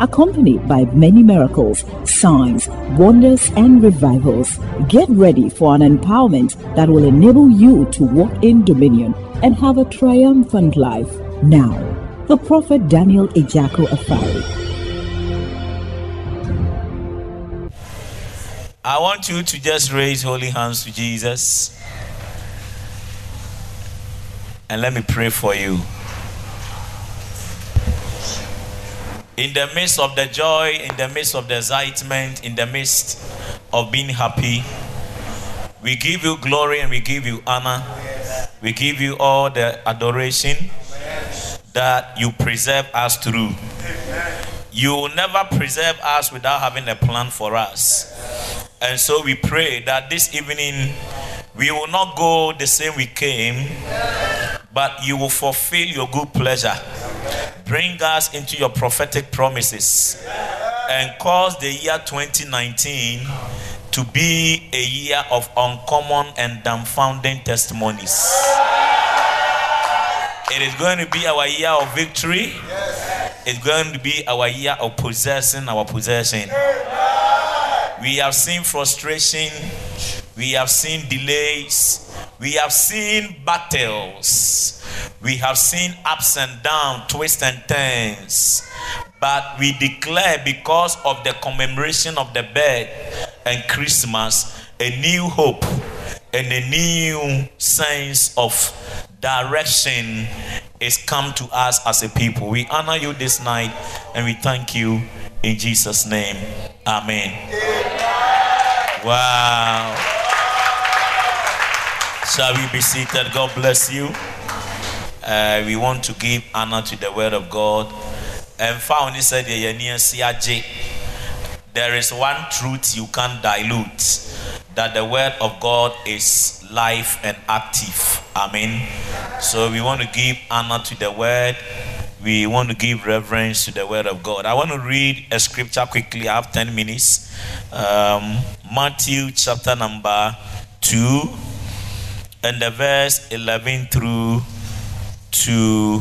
accompanied by many miracles, signs, wonders, and revivals. Get ready for an empowerment that will enable you to walk in dominion and have a triumphant life. Now, the prophet Daniel Ejako Afari. I want you to just raise holy hands to Jesus. And let me pray for you. In the midst of the joy, in the midst of the excitement, in the midst of being happy, we give you glory and we give you honor. We give you all the adoration that you preserve us through. You will never preserve us without having a plan for us. And so we pray that this evening we will not go the same we came, but you will fulfill your good pleasure bring us into your prophetic promises and cause the year 2019 to be a year of uncommon and dumbfounding testimonies. It is going to be our year of victory. It's going to be our year of possessing our possession. We have seen frustration, we have seen delays, we have seen battles. We have seen ups and downs, twists and turns. But we declare because of the commemoration of the birth and Christmas, a new hope and a new sense of direction is come to us as a people. We honor you this night and we thank you in Jesus' name. Amen. Wow. Shall we be seated? God bless you. Uh, we want to give honor to the word of God. And found said, There is one truth you can't dilute that the word of God is life and active. Amen. So we want to give honor to the word. We want to give reverence to the word of God. I want to read a scripture quickly. I have 10 minutes. Um, Matthew chapter number 2 and the verse 11 through to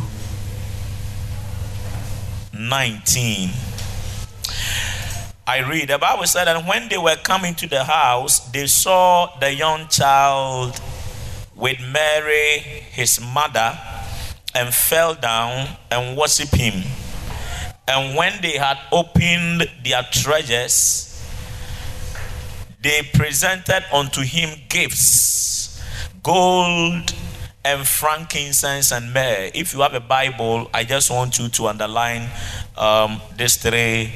19. I read, the Bible said, and when they were coming to the house, they saw the young child with Mary, his mother, and fell down and worshiped him. And when they had opened their treasures, they presented unto him gifts gold and frankincense and myrrh. If you have a Bible, I just want you to underline um, these three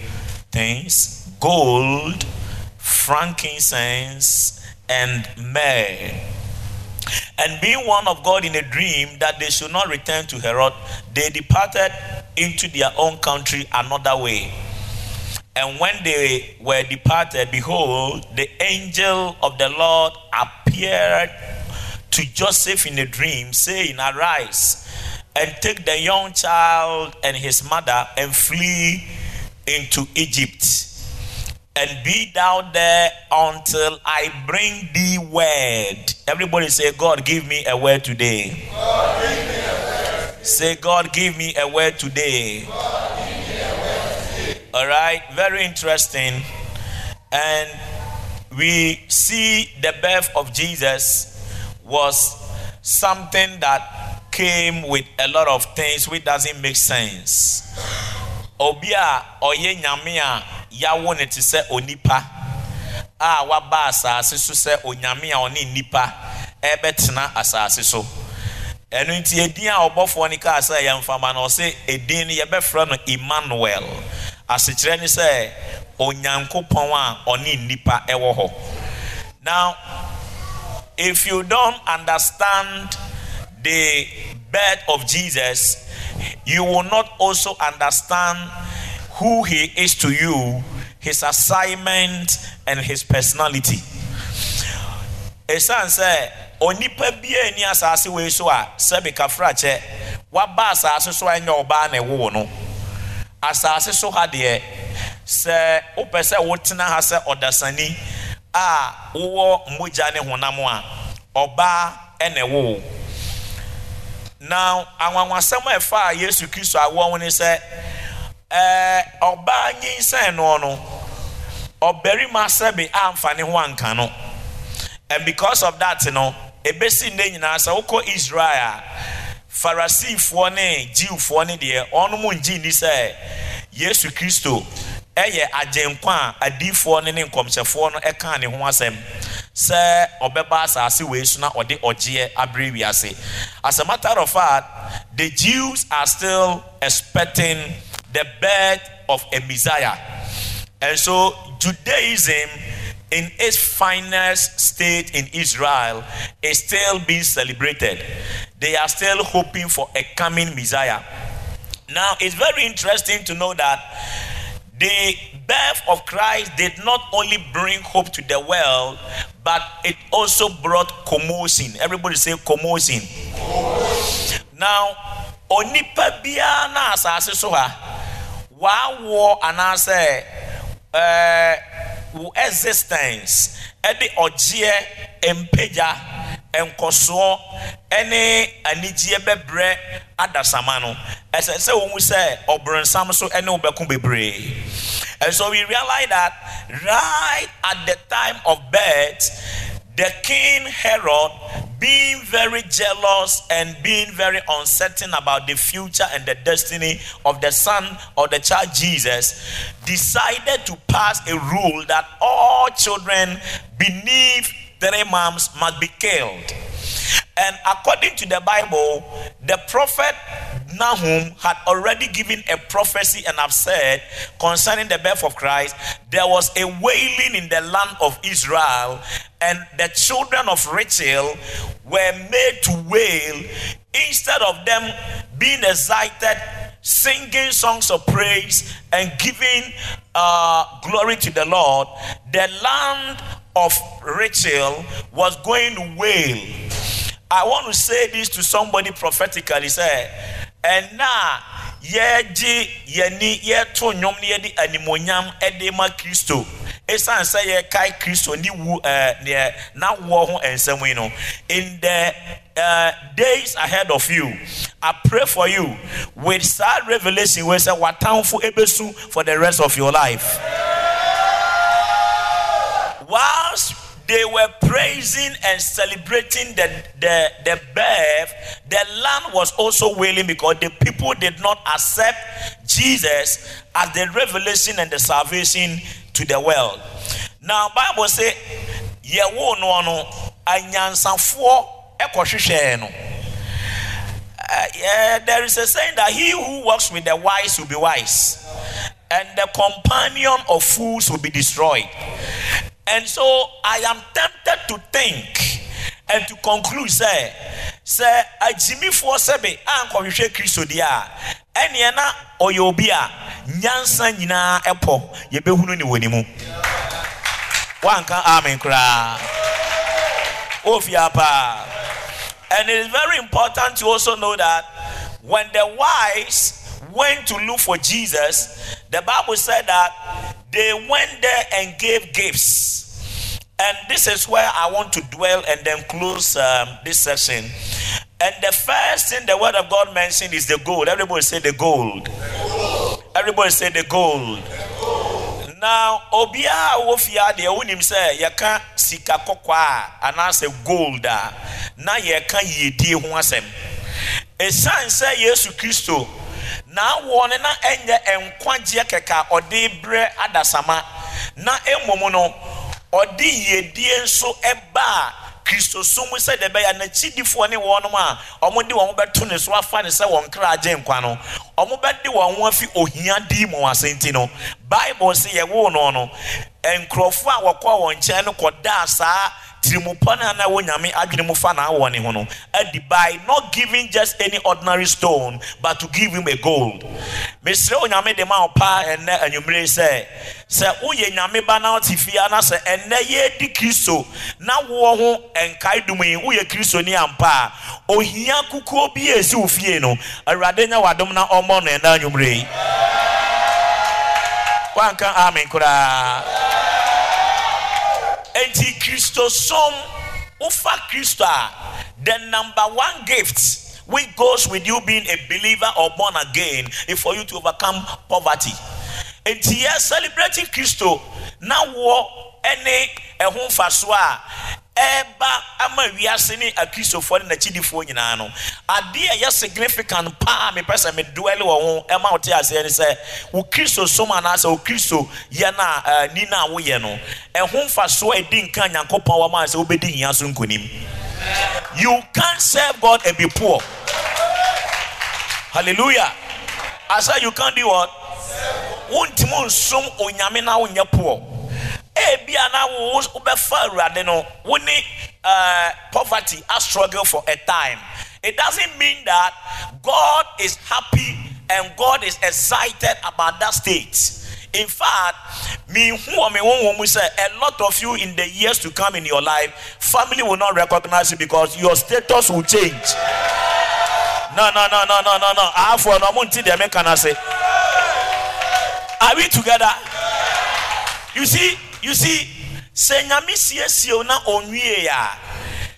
things gold, frankincense, and myrrh. And being one of God in a dream that they should not return to Herod, they departed into their own country another way. And when they were departed, behold, the angel of the Lord appeared to Joseph in a dream, saying, Arise and take the young child and his mother and flee into Egypt. And be thou there until I bring thee word. Everybody say, God, give me a word today. God, a word. Say, God, give me a word today. All right, very interesting. And we see the birth of Jesus was something that came with a lot of things which doesn't make sense. Obia oye nyame a yawo ne te sɛ onipa a waba asase so sɛ onyame a nipa ɛbɛtena asase so. ɛno nti edin a ɔbɔfoɔ no kaa sɛ yɛmfama no ɔsɛ edin no yɛbɛfrɛ no emmanuel asekyerɛ ne sɛ onyankopɔn a ɔne nipa ɛwɔ hɔ now if you don't understand the birth of Jesus, you will not also understand who he is to you, his assignment, and his personality. ɛsiane sɛ onipa bia ni asase wei so a sɛbi kafrakyɛ waba asase so a ɛnyɛ ɔbaa na ɛwoo no asase so ha deɛ sɛ wopɛ sɛ wotena ha sɛ ɔdasani a wowɔ mogya ne honam a ɔbaa ɛna ɛwoo na anwanwasɛm a ɛfa a yesu kristo awoɔ ho ne sɛ ɔbaa nyinsɛn no no ɔbarima sɛbi amfa ne ho anka no. And because of that no ebesi nne nyinaa sɛ wokɔ israel a farisifoɔ ne jiwfoɔ ne deɛ ɔnom ngye ni sɛ yesu kristo ɛyɛ agyenkwa a adiifoɔ ne nkɔmhyɛfoɔ no ɛka ne ho asɛm sɛ ɔbɛba asase wei so na ɔde ɔgyeɛ abrɛ wiase as a matter of fact the jews are still expecting the birth of a messiah and so judaism in its finest state in Israel is still being celebrated. They are still hoping for a coming Messiah. Now, it's very interesting to know that the birth of Christ did not only bring hope to the world, but it also brought commotion. Everybody say commotion. Now, onipa biara na asase so ha, anase eh existence ɛde ɔgyeɛ mpagya nkɔsoɔ ɛne anigyeɛ bɛbrɛ adasama no. Ɛsɛ sɛ wɔn sɛ ɔbrɔnsam so wɔbɛko bebree and so we realize that right at the time of birth the king herod being very jealous and being very uncertain about the future and the destiny of the son of the child Jesus, decided to pass a rule that all children beneath three months must be killed. And according to the Bible, the prophet Nahum had already given a prophecy and have said concerning the birth of Christ, there was a wailing in the land of Israel, and the children of Rachel were made to wail instead of them being excited, singing songs of praise, and giving uh, glory to the Lord. The land of Rachel was going to wail. I want to say this to somebody prophetically. Say, and now yɛgye yɛni yɛto nnwom ne yɛde animonyam ɛde ma kristo ɛsiane sɛ yɛkae kristo ne wu ɛɛ neɛ n'awoɔ ho no in the uh, days ahead of you i pray for you with sad revelation wey sɛ watamfo ebesu for the rest of your life whilst they were praising and celebrating the, the, the birth, the land was also wailing because the people did not accept Jesus as the revelation and the salvation to the world. Now, Bible say, "Yewo no no anyansafoɔ ɛkɔhwehwɛ no." There is a saying that he who walks with the wise will be wise, and the companion of fools will be destroyed. And so I am tempted to think and to conclude say, sɛ agyimifoɔ sɛbe ankɔhwehwɛ kristo deɛ a ɛneɛ na ɔyɛ obi a nyansa nyinaa ɛpɔ yɛbɛhunu ne wɔ ne mu. Wanka amen koraa. Ofia paa and it is very important to also know that when the wise went to look for jesus the bible said that they went there and gave gifts and this is where I want to dwell and then close um, this session. And the first thing the word of God mentioned is the gold. Everybody say the gold. Everybody say the gold. Now, obia wofia de wonim sɛ yɛka sika kɔkɔɔ a anaasɛ gold a na yɛka yiedie ho asɛm. Ɛsiane sɛ Yesu Kristo na awoɔ no na ɛnyɛ nkwagyeɛ kɛkɛ a ɔde brɛ adasama na mmom no ɔde yiedie nso ɛba a kristosom sɛ de bɛyɛ n'akyidifoɔ ne wɔnom a ɔmode wɔn bɛto ne so afa ne sɛ wɔn kra agye nkwa no. Ɔmo bɛde wɔn ho afi ohia di mu ase nti no bible sɛ yɛwoo no no nkurɔfoɔ a wɔkɔɔ wɔn nkyɛn no kɔdaa saa tirimupɔ no nyame adwene mu fa na ne ho no. Adi by not giving just any ordinary stone but to give him a gold. Mesrɛ onyame de ma wo paa ɛnnɛ anwummere sɛ sɛ woyɛ nyame ba na wote fie ana sɛ ɛnnɛ yɛdi kristo na woɔ ho nkae dum yi woyɛ kristoni ampa ohia kukuo bi a ɛsi fie no awurade nya wadom na ɔmmɔ no ɛnɛ anwummere yi. Wanka amen koraa. Enti kristo som wofa kristo a the number one gift which goes with you being a believer or born again is for you to overcome poverty. Enti yɛ celebrating kristo na wɔ ɛne ɛho mfaso a ɛba ama wiase ne akristofoɔ ne n'akyidifoɔ nyinaa no adeɛ a ɛyɛ significant paa mepɛ sɛ medoɛle wɔ ho ɛma wote aseɛ ne sɛ wo kristo som anaasɛ wo kristo yɛ no a ni no a woyɛ no ɛho mfasoɔ a ɛdi nka nyankopɔn wɔ ma sɛ wobɛdi hia so nkonim. You can't serve god and be poor. Hallelujah. Said you can't do what? Wontimi nsom onyame na wonyɛ poor ebia na wo wobɛfa awurade no wo ne uh, poverty a struggle for a time. It doesn't mean that god is happy and god is excited about that state. In fact me who am mu sɛ a lot of you in the years to come in your life family will not recognize you because your status will change. No no no no no no no. Afɔ no ɔmo nti deɛ meka na se are we together? You see you see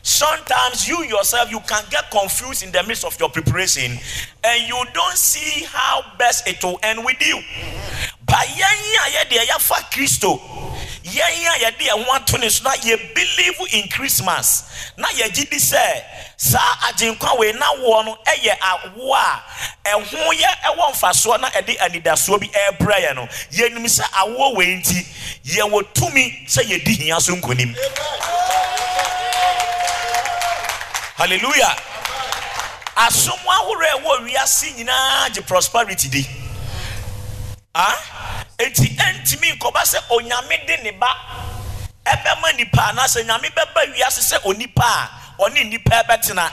sometimes you yourself you can get confused in the midst of your preparation and you don't see how best it will end with you. But yɛn a yɛde yɛafa kristo yɛn a yɛde yɛn ho ato ne so na yɛ believe in christmas. Na yɛgye di sɛ saa agyenkwa wei na woɔ no yɛ awo a ɛho yɛ ɛwɔ mfasoɔ na ɛde anidasoɔ bi ɛrebrɛ yɛn no. Yɛnim sɛ awoɔ wei nti yɛwɔ tumi sɛ yɛdi hia so nkonim. Hallelujah. Asom ahorow a ɛwɔ wiase nyinaa gye prosperity di. Ah eti ɛntumi nkɔba sɛ onyame de ne ba. Ɛbɛma nipa anaasɛ nyame bɛba wiase sɛ onipa a ɔne nipa ɛbɛtena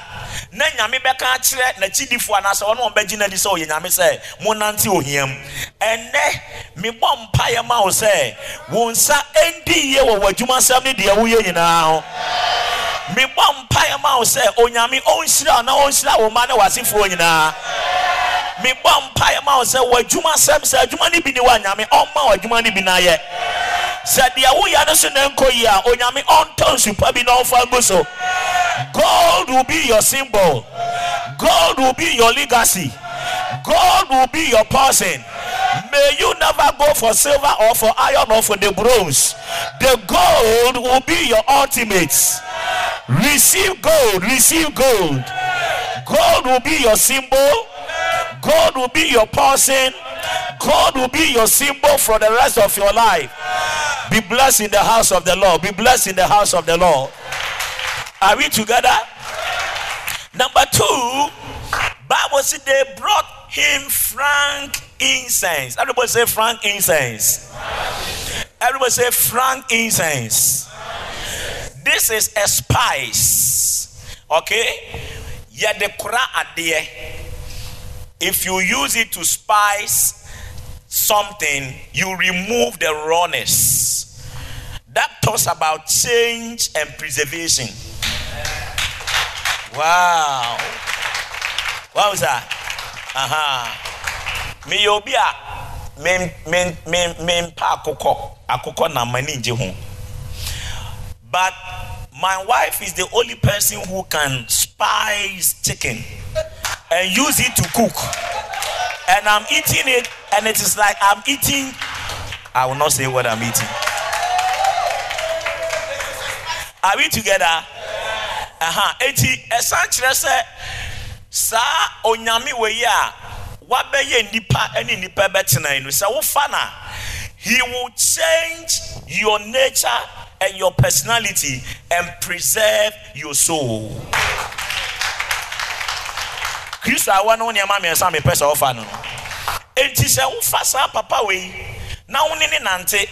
na nyame bɛka akyerɛ n'akyidifoɔ anaasɛ ɔne wɔn bɛgye n'adi sɛ ɔyɛ nyame sɛ monante ohiam ɛnɛ mebɔ mpaeɛ ma wo sɛ wo nsa ɛndi yie wɔ w'adwumasɛm ne deɛ woyɛ nyinaa ho. Mebɔ mpaeɛ ma wo sɛ onyame ɔnhyira na ɔnhyira wo ma ne w'asefoɔ nyinaa mebɔ mpaeɛ ma wo sɛ w'adwuma sɛm sɛ adwuma no bi ne wɔ nyame ɔmma w'adwuma no bi no ayɛ sɛ deɛ woyɛ no so na nkɔ yi a onyame ɔntɔ nsupa bi na ɔmfa ngu so. God will be your symbol. God will be your legacy. God will be your person. May you never go for silver or for iron or for the bronze. The gold will be your ultimate. Receive gold receive gold. Gold will be your symbol God will be your person. God will be your symbol for the rest of your life. Be blessed in the house of the Lord. Be blessed in the house of the Lord. Are we together? Number two, Bible said they brought him frank incense. Everybody say frankincense. Everybody say frankincense. This is a spice. Okay? Yadekura adie if you use it to spice something, you remove the rawness. That talks about change and preservation. Wow. Was that? Uh-huh. Me obi a me me me me mpa akokɔ akokɔ na mani ho. But my wife is the only person who can spice chicken and use it to cook. And I'm eating it, and it is like I'm eating. I will not say what I'm eating. Are we together? Uh-huh. Eti ɛsan kyerɛ sɛ saa onyame wɔ yi a nipa ɛne nipa bɛtena yi no he will change your nature and your personality and preserve your soul. Kristo a wɔne wo nneɛma mmiɛnsa mepɛ sɛ wofa no enti sɛ wofa saa papa wei na wo ne ne nante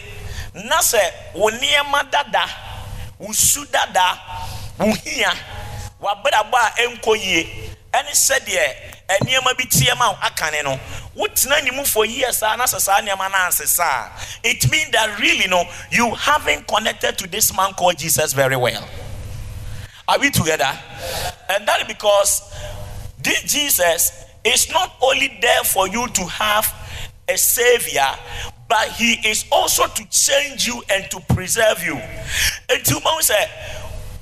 na sɛ wo nneɛma dada wo su dada wo hia wabrabɔ a ɛnkɔ yie ɛne sɛdeɛ nneɛma bi teɛ ma akane no wotena ne mu for years a na sɛ saa nneɛma no ansesa it means that really no you haven't connected to this man called jesus very well. Are we together? And that is because this jesus is not only there for you to have a savior but he is also to change you and to preserve you. Enti woma sɛ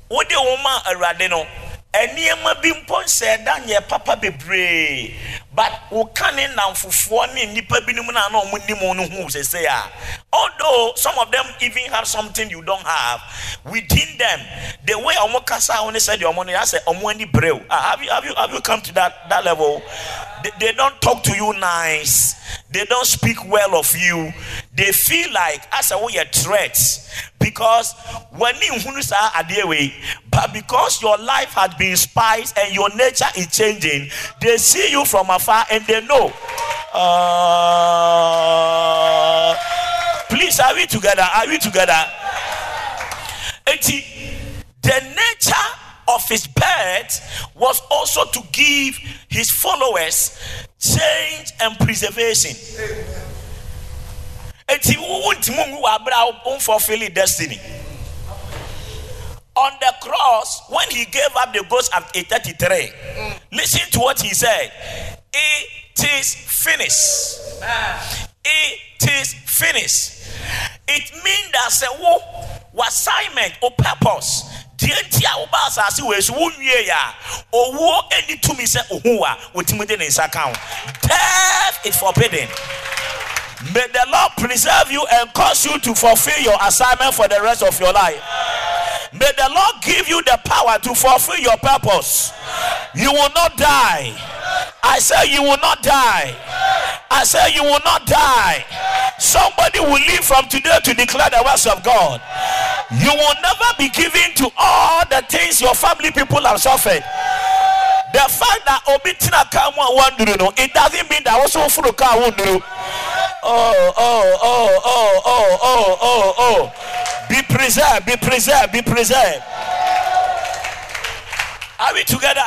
what wo ma awurade no nneɛma bi mpo nsɛ da nyɛ papa bebree. But woka ne namfofoɔ ne nnipa binom no a na ɔmo nim no ho sese a although some of them even have something you don't have within them the way ɔmo kasa ho ne sɛ deɛ ɔmo no yɛ sɛ ɔmo brew ah have you have you have you come to that that level? They, they don't talk to you nice. They don't speak well of you they feel like as a way a threat because when but because your life has been spiced and your nature is changing they see you from afar and they know uh, please are we together are we together the nature of his birth was also to give his followers change and preservation. Eti wuntimi ngu wabra unfulfilling destiny. On the cross, when he gave up the ghost at 33, listen to what he said. It is finished. It is finished. It means that say, what assignment or purpose deɛ nti a woba asase wɔ esu wonwie yɛ a owuo ani tumi sɛ ohu a wotumi de ne nsa ka ho death is forbidden may the lord preserve you and cause you to fulfill your assignment for the rest of your life. May the lord give you the power to fulfill your purpose. You will not die. I say you will not die. I say you will not die. Somebody will live from today to declare the words of god. You will never be given to all the things your family people have suffered. The fact that Obitina come one no, it doesn't mean that also car won't do. Oh, oh, oh, oh, oh, oh, oh, oh. Be preserved, be preserved, be preserved. Are we together?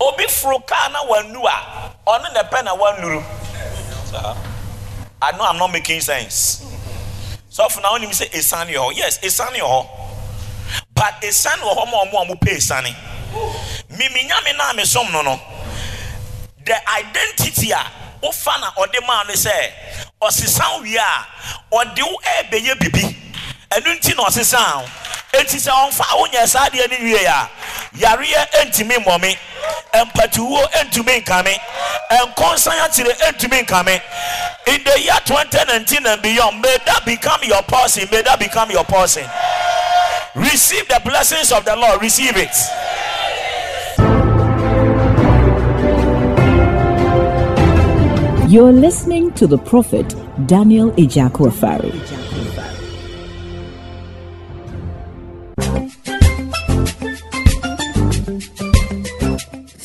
Obi fruka na wanua. On the pen na one I know I'm not making sense sɔfo na wonim sɛ ɛsiane hɔ yes ɛsiane hɔ but hɔ ma ɔmo a mo pɛ ɛsiane mimi nyame na mesom no no the identity wofa na ɔde maa no sɛ ɔsesan wie a ɔde wo ɛɛbɛyɛ bibi ɛno nti na ɔsesan eti sɛ ɔnfa wonyɛ saa deɛ no wie a yareɛ ntumi mmɔme mpatuwuo ntumi nkame nkɔnsan akyire ntumi nkame in the year 2019 and beyond may that become your portion may that become your portion. Receive the blessings of the lord receive it You're listening to the prophet Daniel Ejakuafari.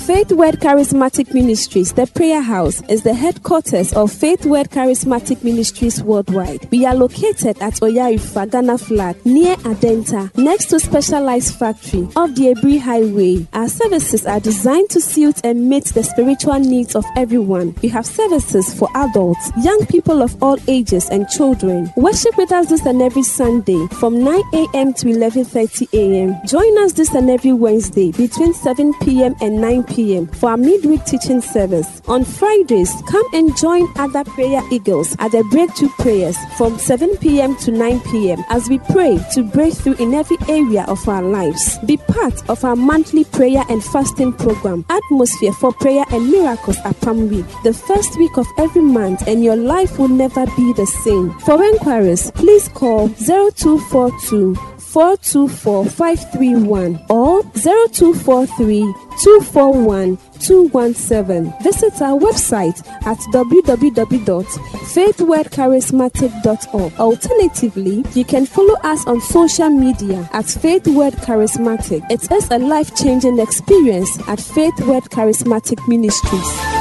Faith Word Charismatic Ministries, the prayer house, is the headquarters of Faith Word Charismatic Ministries worldwide. We are located at Oyarifa, Ghana flag, near Adenta, next to Specialized Factory off the Aburi Highway. Our services are designed to suit and meet the spiritual needs of everyone. We have services for adults, young people of all ages, and children. Worship with us this and every Sunday from 9 a.m. to 11:30 a.m. Join us this and every Wednesday between 7 p.m. and 9 p.m p.m. for our midweek teaching service. On Fridays, come and join other prayer eagles at the breakthrough prayers from 7 p.m. to 9 p.m. as we pray to break through in every area of our lives. Be part of our monthly prayer and fasting program, Atmosphere for Prayer and Miracles Apam Week, the first week of every month, and your life will never be the same. For inquiries, please call 0242 424 531 or 0243 241 217. Visit our website at www.faithwordcharismatic.org. Alternatively, you can follow us on social media at Faith Word Charismatic. It is a life changing experience at Faith Word Charismatic Ministries.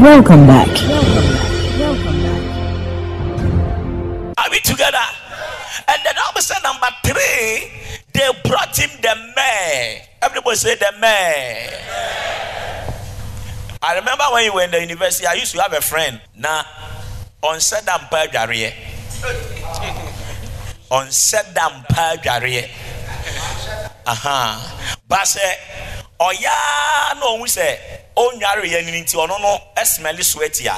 Welcome back. Are we together? And then all of a sudden, number three, they brought him the myrrh. Everybody say the myrrh. I remember when you were in the university, I used to have a friend. Now, on Sedam Pajariye. On Sedam Pajariye. Aha. But say, oh yeah, no, we say, ɔnware yɛ ni nti ɔno no ɛsmɛli sweat a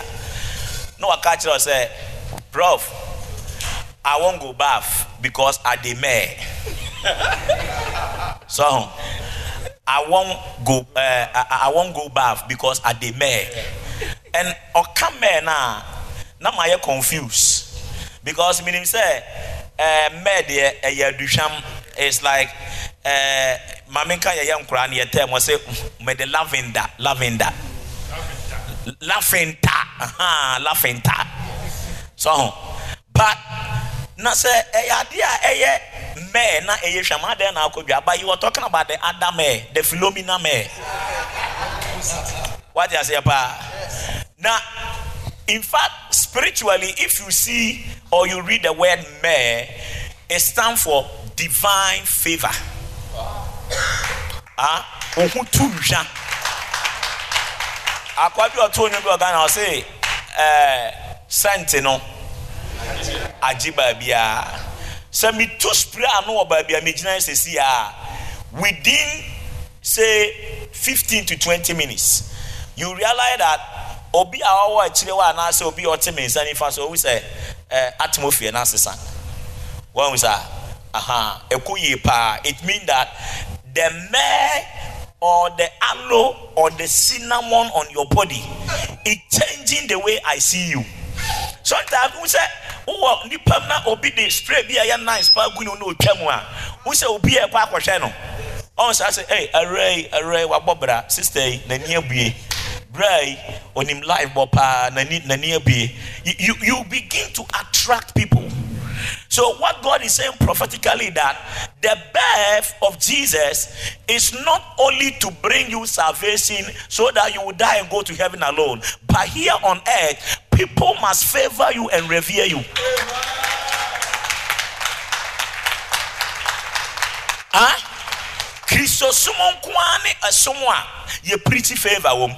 na waka kyerɛ sɛ prof i wan go baff because i dey mare so i wan go uh, i, I wan go baff because i dey mare and ɔka mare na na ma yɛ confuse because minim sɛ eh, uh, mare deɛ ɛyɛ aduhwam is like. Maame nka yɛ yɛ nkora ne yɛ tɛ mo sɛ mɛde mm, lavender lavender. Lavender. Lavender. So but na sɛ ɛyɛ adeɛ a ɛyɛ mɛɛ na ɛyɛ hwɛm adeɛ na akɔdwa but you were talking about the other mɛɛ the philomena mɛɛ. Wadi aseɛ paa na in fact spiritually if you see or you read the word mɛɛ it stands for divine favour ah ohun tu nhwa akwa bi ɔtɔ onye bi ɔgana ɔse ɛɛ sɛnti no agye baabi a sɛ metu spray ano wɔ baabi a megyina sɛsi a within say fifteen to twenty minutes you realize that obi a ɔwɔ akyire hɔ anaasɛ obi a ɔte me nifa so owi sɛ ɛɛ atmosphere na asesa wɔn sa aha ɛkɔ yie paa it mean that the myrrh or the aloe or the cinnamon on your body it changing the way I see you. Sometimes we say, "Oh, nipa na obi de spray bi a yɛ nice pa gu ne no otwa mu a." We say obi a pa akɔhwɛ no. Ɔn sa say, "Hey, array, array, wabɔ bra, sister yi, n'ani abue." Bra yi, onim life bɔ paa, n'ani n'ani abue. You you you begin to attract people. So, what God is saying prophetically that the birth of Jesus is not only to bring you salvation so that you will die and go to heaven alone, but here on earth, people must favor you and revere you. Huh? Ye pretty favor wom.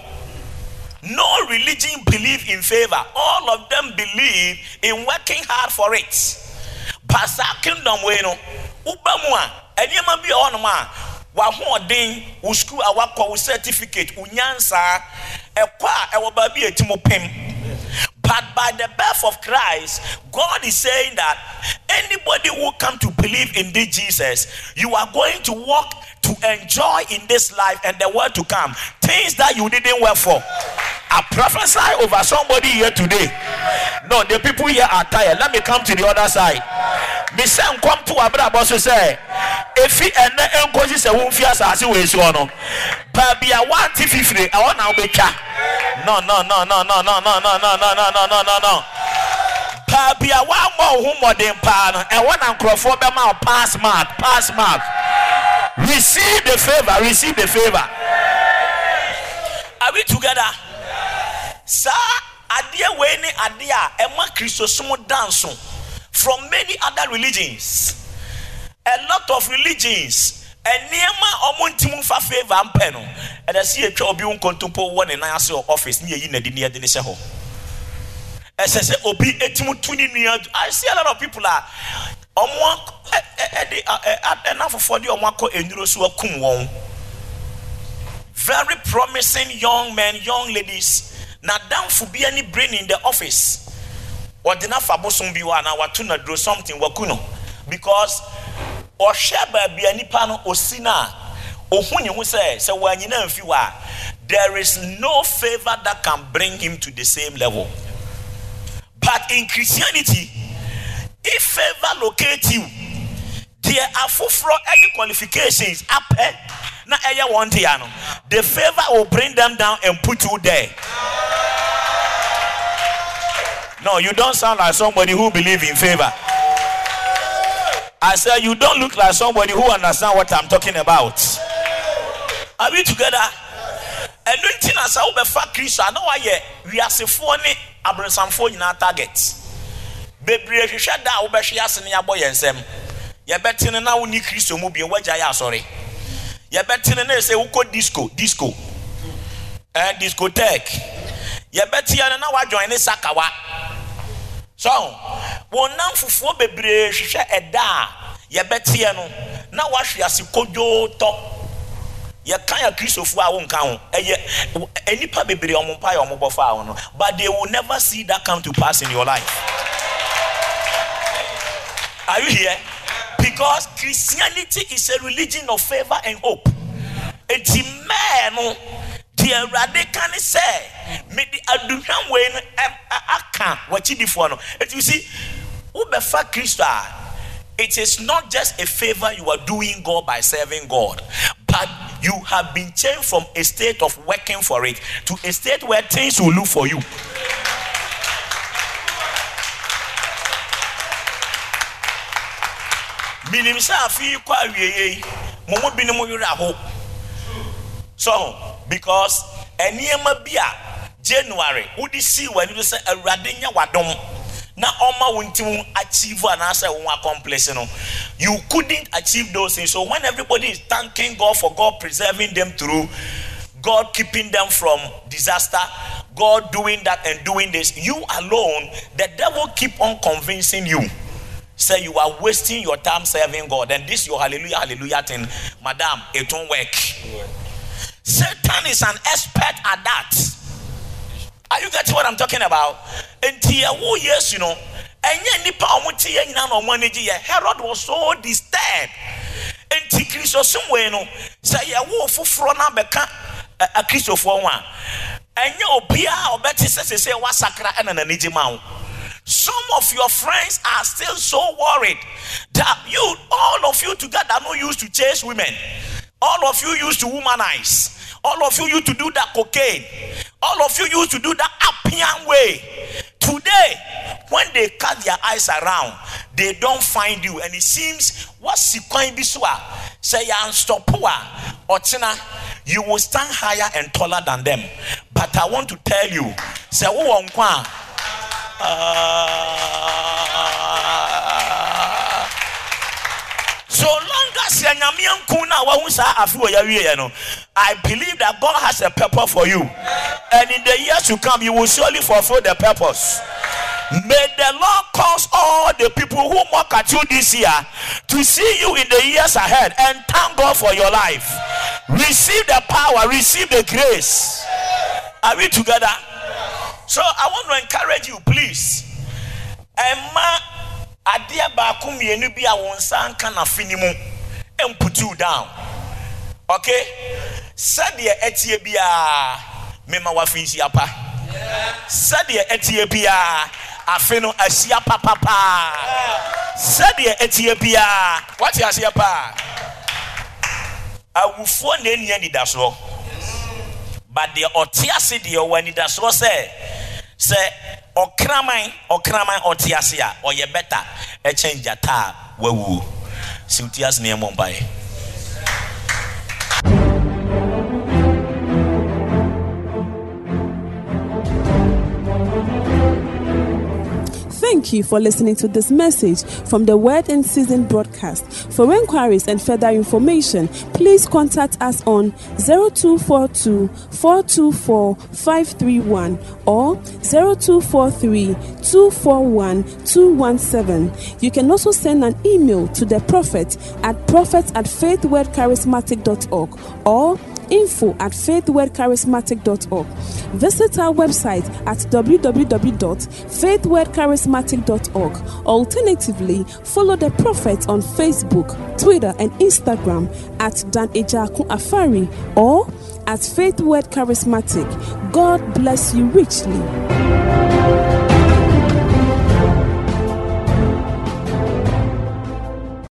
No religion believe in favor. All of them believe in working hard for it. Pastor kingdom way no. Uba mu a nneɛma bi a ɔnom a wahoɔden wo school a wakɔ wo certificate wo nyansa ɛkɔ a ɛwɔ baabi a pem. But by the birth of Christ, God is saying that anybody who come to believe in this Jesus, you are going to walk to enjoy in this life and the world to come things that you didn't work for. I prophesy over somebody here today. No, the people here are tired. Let me come to the other side. Me say come to abra boss say he and enkosi se wo mfi asase we so no. Ba bia wanti fifire e wona obetwa. No no no no no no no no no no no no no no no. Ba bia wa mo ho modern pa no e wona nkrofo be ma pass mark pass mark. Receive the favor, receive the favor. Are we together? Saa adeɛ wei ne adeɛ a ɛma kristosom danso. From many other religions a lot of religions nneɛma a wɔn ntim nfa favour mpɛ no. Ɛdɛ si etwa obi nkontompo wɔ ne nan ase wɔ office ne yɛyi n'adi ne yɛde ne hyɛ hɔ. Ɛsɛ sɛ obi etim tu ne nua. I see a lot of people a wɔn ɛde ɛna foforɔ de wɔn akɔ enuro so akum wɔn. Very promising young men young ladies na damfo bi ani brain in the office. Ɔde nafa bosom bi wɔ ana wato na duro something waku no. Because ɔhwɛ baabi a nipa no osi na ohun ne ho sɛ sɛ wɔanyina mfi wɔ a there is no favour that can bring him to the same level. But in christianity if favour locate you deɛ afoforɔ ɛde qualifications apɛ na ɛyɛ wɔn deɛ no the favour will bring them down and put you there. No, you don't sound like somebody who believe in favor. I said you don't look like somebody who understand what I'm talking about. Are we together? ɛno nti na sɛ wobɛfa kristo a na wayɛ wiasefoɔ ne abrɛsamfoɔ nyinaa target bebree hwehwɛ da a wobɛhwe ase ne yɛabɔ yɛn nsɛm yɛbɛtene na woni kristo mu bio woagya yɛ asɔre yɛbɛtene na ɛsɛ wokɔ disco disco. Ɛn discotheque. Yɛbɛteɛ no na woadwɔn ne sakawa so wɔn nam fufuo bebree hwehwɛ ɛda a yɛbɛteɛ no na wahwe ase kodwoo tɔ yɛka yɛ kristofoɔ a wonka ho. Ɛyɛ nipa bebree ɔmo mpa yɛ ɔmo bɔ fa ho no. But they will never see that come to pass in your life. Are you here because christianity is a religion of favour and hope eti mɛɛ no deɛ awurade ka ne sɛ mede aduhwam wei no aka wɔkyidifoɔ no eti si wobɛfa kristo a it is not just a favor you are doing God by serving God, but you have been changed from a state of working for it to a state where things will look for you. Minim sɛ afei kɔ awieɛ yi mo mu aho so because eh, nneɛma bi a january wode sii w'ani do sɛ awurade nyɛ w'adom na ɔma wo achieve anaasɛ wo accomplish no you couldn't achieve those things. So when everybody is thanking god for god preserving them through god keeping them from disaster god doing that and doing this you alone the devil keep on convincing you say you are wasting your time serving god and this your hallelujah hallelujah thing madam it won't work satan is an expert at that are you getting what I'm talking about? Nti ɛwo Yesu no, ɛnyɛ nipa a wɔn ti yɛ nyinaa na wɔn ani gye yɛ. Herod was so disturbed. Nti kristosom wei no, sɛ yɛwo foforɔ na bɛka akristofoɔ eh, eh, ho a, ɛnyɛ obiara a ɔbɛte sɛ sɛ wasakra ɛna n'ani gye ma wo. Some of your friends are still so worried that you, all of you together, are not used to chase women. All of you used to womanize. All of you used to do that cocaine. All of you used to do that Appian way. Today, when they cut their eyes around, they don't find you. And it seems what's the biswa say unstoppable or you will stand higher and taller than them. But I want to tell you, say, oh, so long as I believe that God has a purpose for you. And in the years to come, you will surely fulfill the purpose. May the Lord cause all the people who mock at you this year to see you in the years ahead and thank God for your life. Receive the power, receive the grace. Are we together? So I want to encourage you, please. Emma adeɛ baako mmienu bi a wɔn nsa nka n'afe ne mu mputu down. Okay? Sɛdeɛ ɛteɛ biara mema wafe nhyia pa. Sɛdeɛ ɛteɛ biara afe no ahyia papapaa sɛdeɛ ɛteɛ biara wate aseɛ paa awufoɔ na ɛnni anidasoɔ but deɛ ɔte ase deɛ ɔwɔ anidasoɔ sɛ sɛ ɔkraman ɔkraman ɔte ase a ɔyɛ bɛta ɛkyɛn gyata a wawuo. Si ti ase ne ɛmɔ mpaeɛ Thank you for listening to this message from the Word in Season broadcast. For inquiries and further information, please contact us on 0242 424 531 or 0243 241 217. You can also send an email to the prophet at prophet at faithwordcharismatic.org or info at faithwordcharismatic.org. Visit our website at www.faithwordcharismatic.org. Alternatively, follow the prophet on Facebook, Twitter, and Instagram at Dan Ejaku Afari or at Faith Word Charismatic. God bless you richly.